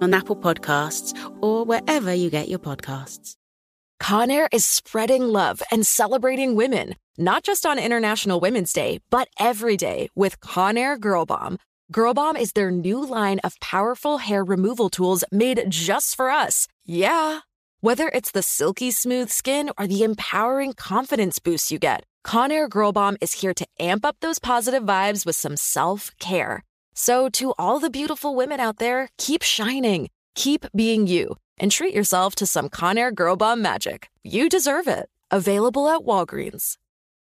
on Apple Podcasts, or wherever you get your podcasts. Conair is spreading love and celebrating women, not just on International Women's Day, but every day with Conair Girl Bomb. Girl Bomb is their new line of powerful hair removal tools made just for us. Yeah. Whether it's the silky smooth skin or the empowering confidence boost you get, Conair Girl Bomb is here to amp up those positive vibes with some self care. So, to all the beautiful women out there, keep shining, keep being you, and treat yourself to some Conair Girl Bomb magic. You deserve it. Available at Walgreens.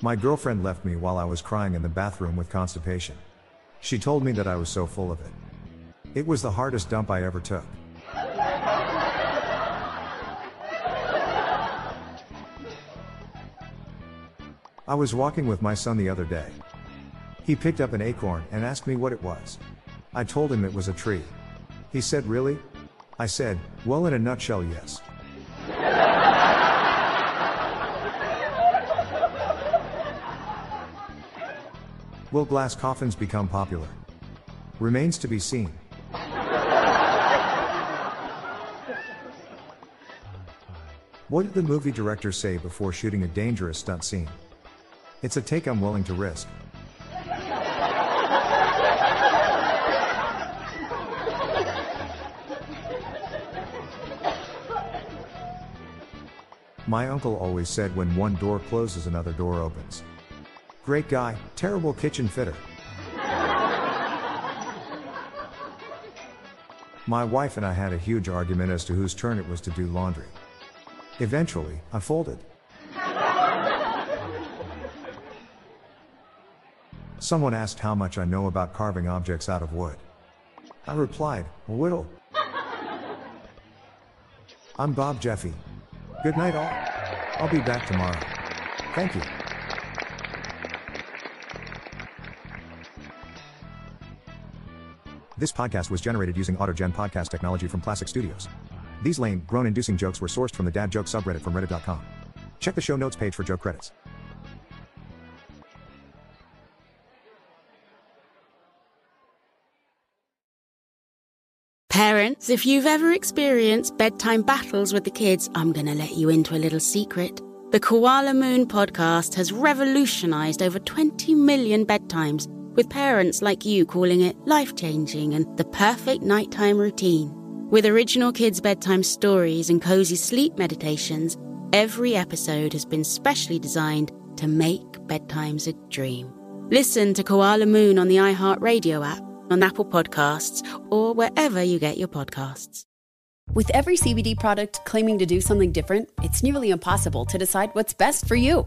My girlfriend left me while I was crying in the bathroom with constipation. She told me that I was so full of it. It was the hardest dump I ever took. I was walking with my son the other day. He picked up an acorn and asked me what it was. I told him it was a tree. He said, Really? I said, Well, in a nutshell, yes. Will glass coffins become popular? Remains to be seen. What did the movie director say before shooting a dangerous stunt scene? It's a take I'm willing to risk. My uncle always said when one door closes, another door opens. Great guy, terrible kitchen fitter. My wife and I had a huge argument as to whose turn it was to do laundry. Eventually, I folded. Someone asked how much I know about carving objects out of wood. I replied, a little. I'm Bob Jeffy. Good night, all. I'll be back tomorrow. Thank you. This podcast was generated using AutoGen podcast technology from Classic Studios. These lame, groan inducing jokes were sourced from the dad joke subreddit from reddit.com. Check the show notes page for joke credits. Parents, if you've ever experienced bedtime battles with the kids, I'm going to let you into a little secret. The Koala Moon podcast has revolutionized over 20 million bedtimes, with parents like you calling it life changing and the perfect nighttime routine. With original kids' bedtime stories and cozy sleep meditations, every episode has been specially designed to make bedtimes a dream. Listen to Koala Moon on the iHeartRadio app on Apple Podcasts, or wherever you get your podcasts. With every CBD product claiming to do something different, it's nearly impossible to decide what's best for you.